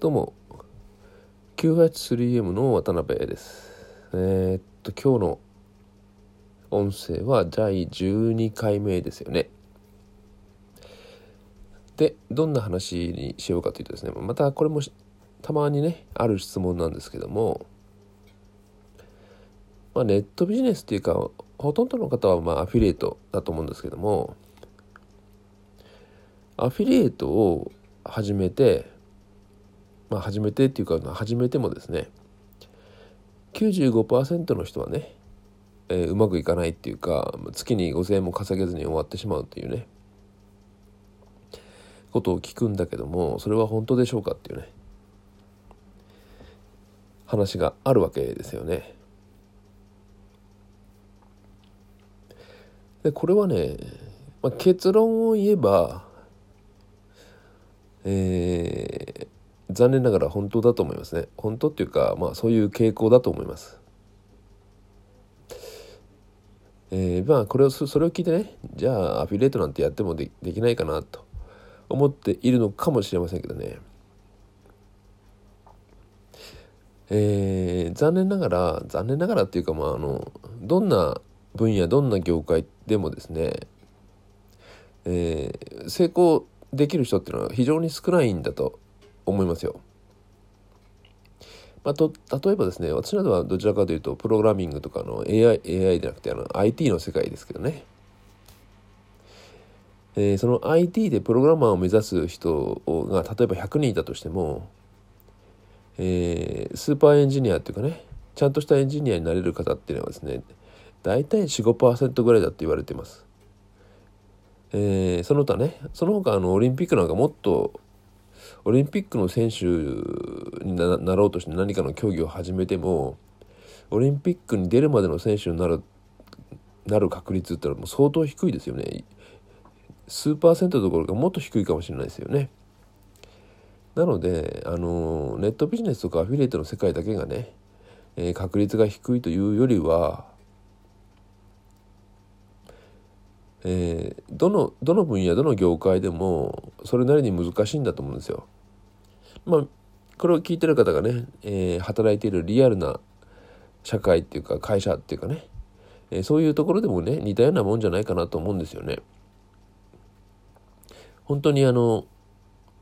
どうも。983M の渡辺です。えー、っと今日の音声は第12回目ですよね。でどんな話にしようかというとですねまたこれもたまにねある質問なんですけども、まあ、ネットビジネスっていうかほとんどの方はまあアフィリエイトだと思うんですけどもアフィリエイトを始めてまあ始めてっていうか始めてもですね95%の人はね、えー、うまくいかないっていうか月に5,000円も稼げずに終わってしまうっていうねことを聞くんだけどもそれは本当でしょうかっていうね話があるわけですよね。でこれはね、まあ、結論を言えばえー、残念ながら本当だと思いますね。本当っていうかまあそういう傾向だと思います。えー、まあこれをそれを聞いてねじゃあアフィリエイトなんてやってもでできないかなと思っているのかもしれませんけどね。えー、残念ながら残念ながらっていうかまああのどんな分野どんな業界でもですね、えー、成功できる人っていうのは非常に少ないんだと思いますよ。まあ、と例えばですね私などはどちらかというとプログラミングとかの AI, AI でなくてあの IT の世界ですけどね、えー、その IT でプログラマーを目指す人が例えば100人いたとしても、えー、スーパーエンジニアっていうかねちゃんとしたエンジニアになれる方っていうのはですね大体45%ぐらいだと言われてます。えー、その他ねその他あのオリンピックなんかもっとオリンピックの選手になろうとして何かの競技を始めてもオリンピックに出るまでの選手になるなる確率ってのはもう相当低いですよね。数パーセントどころかもっと低いかもしれないですよね。なのであのネットビジネスとかアフィリエイトの世界だけがね、えー、確率が低いというよりはえー、どのどの分野どの業界でもそれなりに難しいんだと思うんですよ。まあこれを聞いてる方がね、えー、働いているリアルな社会っていうか会社っていうかね、えー、そういうところでもね似たようなもんじゃないかなと思うんですよね。本当にあの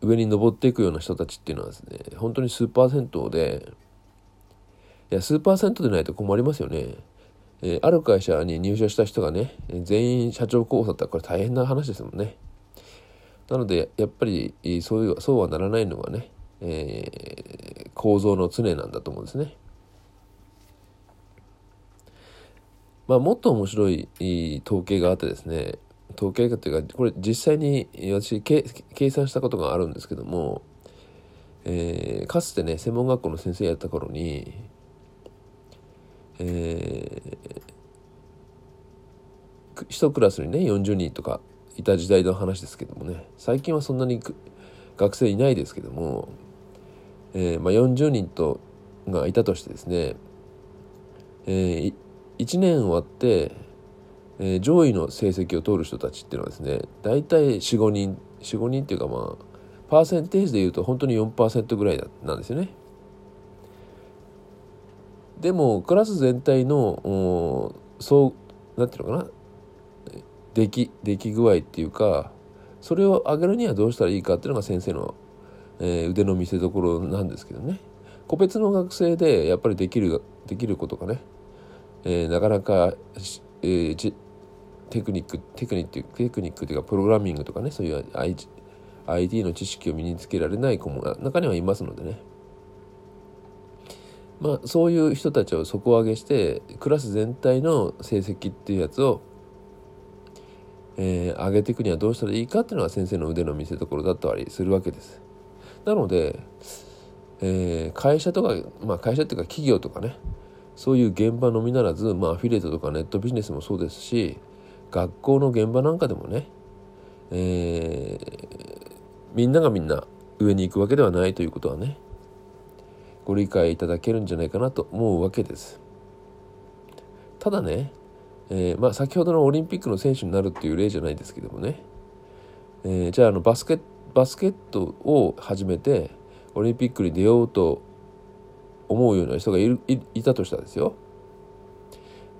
上に登っていくような人たちっていうのはですね本当に数パーセントでいや数パーセントでないと困りますよね。えー、ある会社に入社した人がね全員社長候補だったらこれ大変な話ですもんね。なのでやっぱりそういうそうはならないのがね、えー、構造の常なんだと思うんですね。まあ、もっと面白い統計があってですね統計がというかこれ実際に私計算したことがあるんですけども、えー、かつてね専門学校の先生やった頃にえー、1クラスにね40人とかいた時代の話ですけどもね最近はそんなに学生いないですけども、えーまあ、40人とがいたとしてですね、えー、1年終わって、えー、上位の成績を通る人たちっていうのはですね大体45人45人っていうかまあパーセンテージでいうと本当に4%ぐらいなんですよね。でもクラス全体のそうなんていうのかな。出来出来具合っていうかそれを上げるにはどうしたらいいかっていうのが先生の、えー、腕の見せ所なんですけどね。個別の学生でやっぱりできるできることがね、えー、なかなか、えー、テクニックテクニックテクニックっていうかプログラミングとかねそういう IT の知識を身につけられない子も中にはいますのでね。まあ、そういう人たちを底上げしてクラス全体の成績っていうやつを、えー、上げていくにはどうしたらいいかっていうのが先生の腕の見せ所だったりするわけです。なので、えー、会社とか、まあ、会社っていうか企業とかねそういう現場のみならず、まあ、アフィリエイトとかネットビジネスもそうですし学校の現場なんかでもね、えー、みんながみんな上に行くわけではないということはねご理解いただけるんじゃないかなと思うわけです。ただね、えー、まあ、先ほどのオリンピックの選手になるっていう例じゃないですけどもね、えー、じゃああのバスケバスケットを始めてオリンピックに出ようと思うような人がいるいたとしたらですよ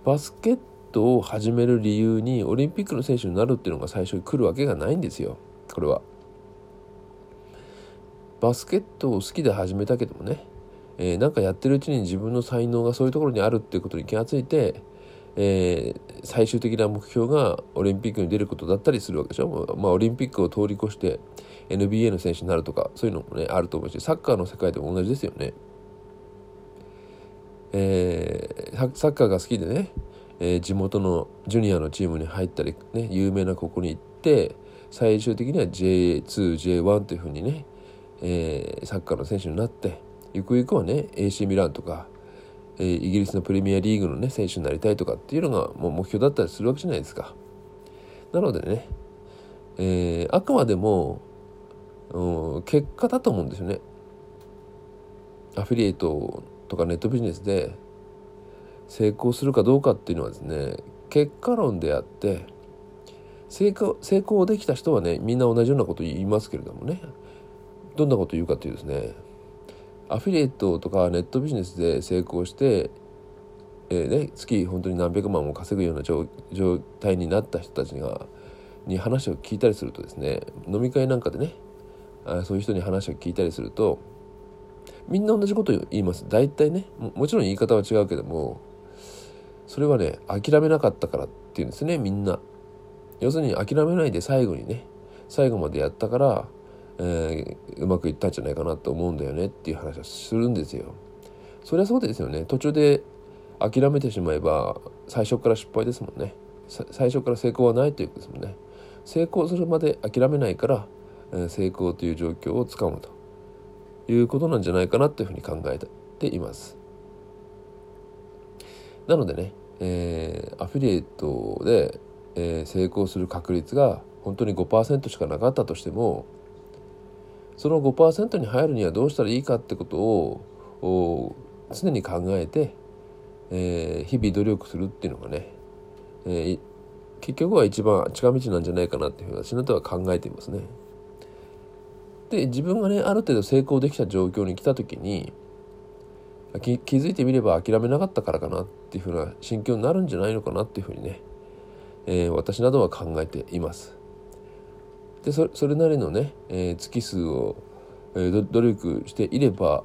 バスケットを始める理由にオリンピックの選手になるっていうのが最初に来るわけがないんですよこれは。バスケットを好きで始めたけどもね、えー、なんかやってるうちに自分の才能がそういうところにあるっていうことに気がついて、えー、最終的な目標がオリンピックに出ることだったりするわけでしょ、まあ、オリンピックを通り越して NBA の選手になるとかそういうのもねあると思うしサッカーの世界でも同じですよね。えー、サッカーが好きでね、えー、地元のジュニアのチームに入ったり、ね、有名なここに行って最終的には J2J1 というふうにねえー、サッカーの選手になってゆくゆくはね AC ミランとか、えー、イギリスのプレミアリーグのね選手になりたいとかっていうのがもう目標だったりするわけじゃないですか。なのでね、えー、あくまでも、うん、結果だと思うんですよね。アフィリエイトとかネットビジネスで成功するかどうかっていうのはですね結果論であって成功成功できた人はねみんな同じようなこと言いますけれどもねどんなこと言うかというですねアフィリエイトとかネットビジネスで成功して、えーね、月本当に何百万も稼ぐような状態になった人たちがに話を聞いたりするとですね飲み会なんかでねあそういう人に話を聞いたりするとみんな同じことを言います。大体ねもちろん言い方は違うけどもそれはね諦めなかったからっていうんですねみんな。要するに諦めないで最後にね最後までやったからえー、うまくいったんじゃないかなと思うんだよねっていう話をするんですよ。そりゃそうですよね。途中で諦めてしまえば最初から失敗ですもんね。最初から成功はないということですもんね。成功するまで諦めないから、えー、成功という状況をつかむということなんじゃないかなというふうに考えています。なのでね、えー、アフィリエイトで、えー、成功する確率が本当に5%しかなかったとしてもその5%に入るにはどうしたらいいかってことを常に考えて、えー、日々努力するっていうのがね、えー、結局は一番近道なんじゃないかなっていうふうに私などは考えていますね。で自分がねある程度成功できた状況に来た時に気づいてみれば諦めなかったからかなっていうふうな心境になるんじゃないのかなっていうふうにね、えー、私などは考えています。でそれなりのね、えー、月数を、えー、努力していれば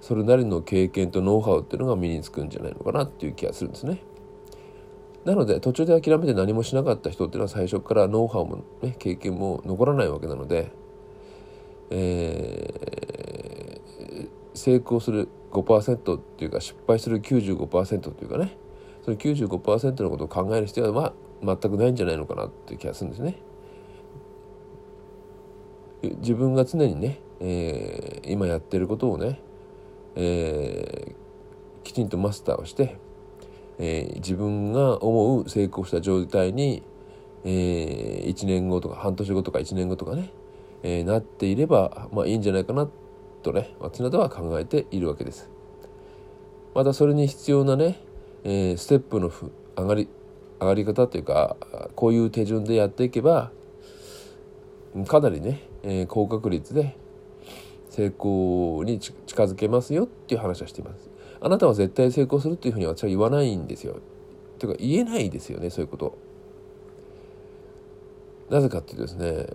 それなりの経験とノウハウっていうのが身につくんじゃないのかなっていう気がするんですね。なので途中で諦めて何もしなかった人っていうのは最初からノウハウも、ね、経験も残らないわけなので、えー、成功する5%っていうか失敗する95%っていうかねその95%のことを考える必要は、全くないんじゃないのかなっていう気がするんですね。自分が常にね、えー、今やってることをね、えー、きちんとマスターをして、えー、自分が思う成功した状態に、えー、1年後とか半年後とか1年後とかね、えー、なっていれば、まあ、いいんじゃないかなとね私などは考えているわけです。またそれに必要なね、えー、ステップの上がり上がり方というかこういう手順でやっていけばかなりねえー、高確率で成功に近づけますよっていう話はしています。あなたは絶対成功するっていうふうに私は言わないんですよ。というか言えないですよねそういうこと。なぜかっていうとですね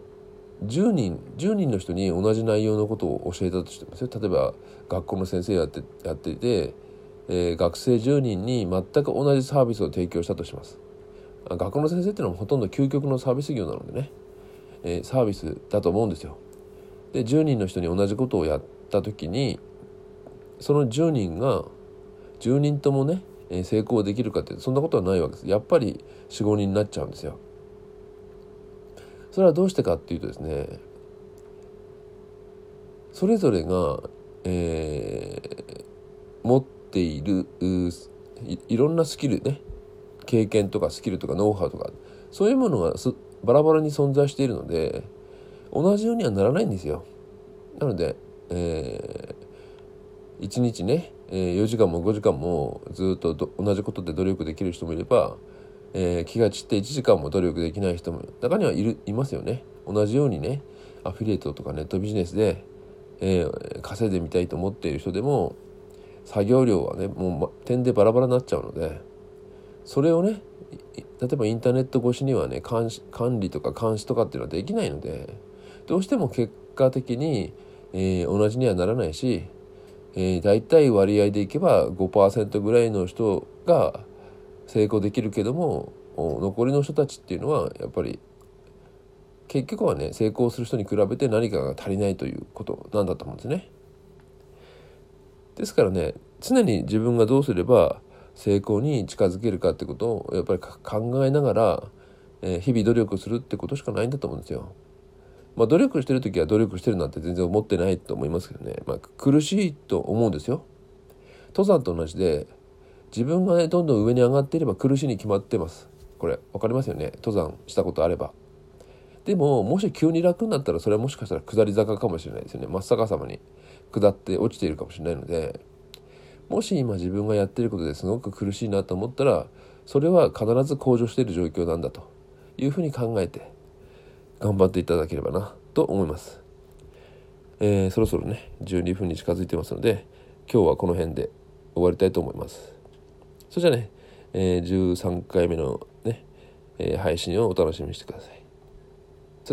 10人10人の人に同じ内容のことを教えたとしてます例えば学校の先生やってやっていて、えー、学生10人に全く同じサービスを提供したとします学校の先生っていうのはほとんど究極のサービス業なのでねえ、サービスだと思うんですよ。で10人の人に同じことをやった時にその10人が10人ともね、え、成功できるかってそんなことはないわけです。やっぱり45人になっちゃうんですよ。それはどうしてかっていうとですねそれぞれが、えー、持っているいろんなスキルね経験とかスキルとかノウハウとかそういうものがバラバラに存在しているので同じようにはならないんですよ。なので、えー、1日ね、えー、4時間も5時間もずっと同じことで努力できる人もいれば、えー、気が散って1時間も努力できない人も中にはいるいますよね。同じようにねアフィリエイトとかネットビジネスで、えー、稼いでみたいと思っている人でも作業量はねもう点でバラバラになっちゃうのでそれをね例えばインターネット越しにはね管理とか監視とかっていうのはできないのでどうしても結果的に、えー、同じにはならないし、えー、大体割合でいけば5%ぐらいの人が成功できるけども残りの人たちっていうのはやっぱり結局はね成功する人に比べて何かが足りないということなんだと思うんですね。ですからね常に自分がどうすれば成功に近づけるかってことをやっぱり考えながら、えー、日々努力するってことしかないんだと思うんですよ。まあ、努力してる時は努力してるなんて全然思ってないと思いますけどね、まあ、苦しいと思うんですよ。登山と同じで自分がねどんどん上に上がっていれば苦しいに決まってます。これ分かりますよね。登山したことあれば。でももし急に楽になったらそれはもしかしたら下り坂かもしれないですよね。真っ逆さまに下って落ちているかもしれないのでもし今自分がやってることですごく苦しいなと思ったらそれは必ず向上している状況なんだというふうに考えて頑張っていただければなと思います、えー、そろそろね12分に近づいてますので今日はこの辺で終わりたいと思います。それじゃあね、えー、13回目のね、えー、配信をお楽しみにしてください。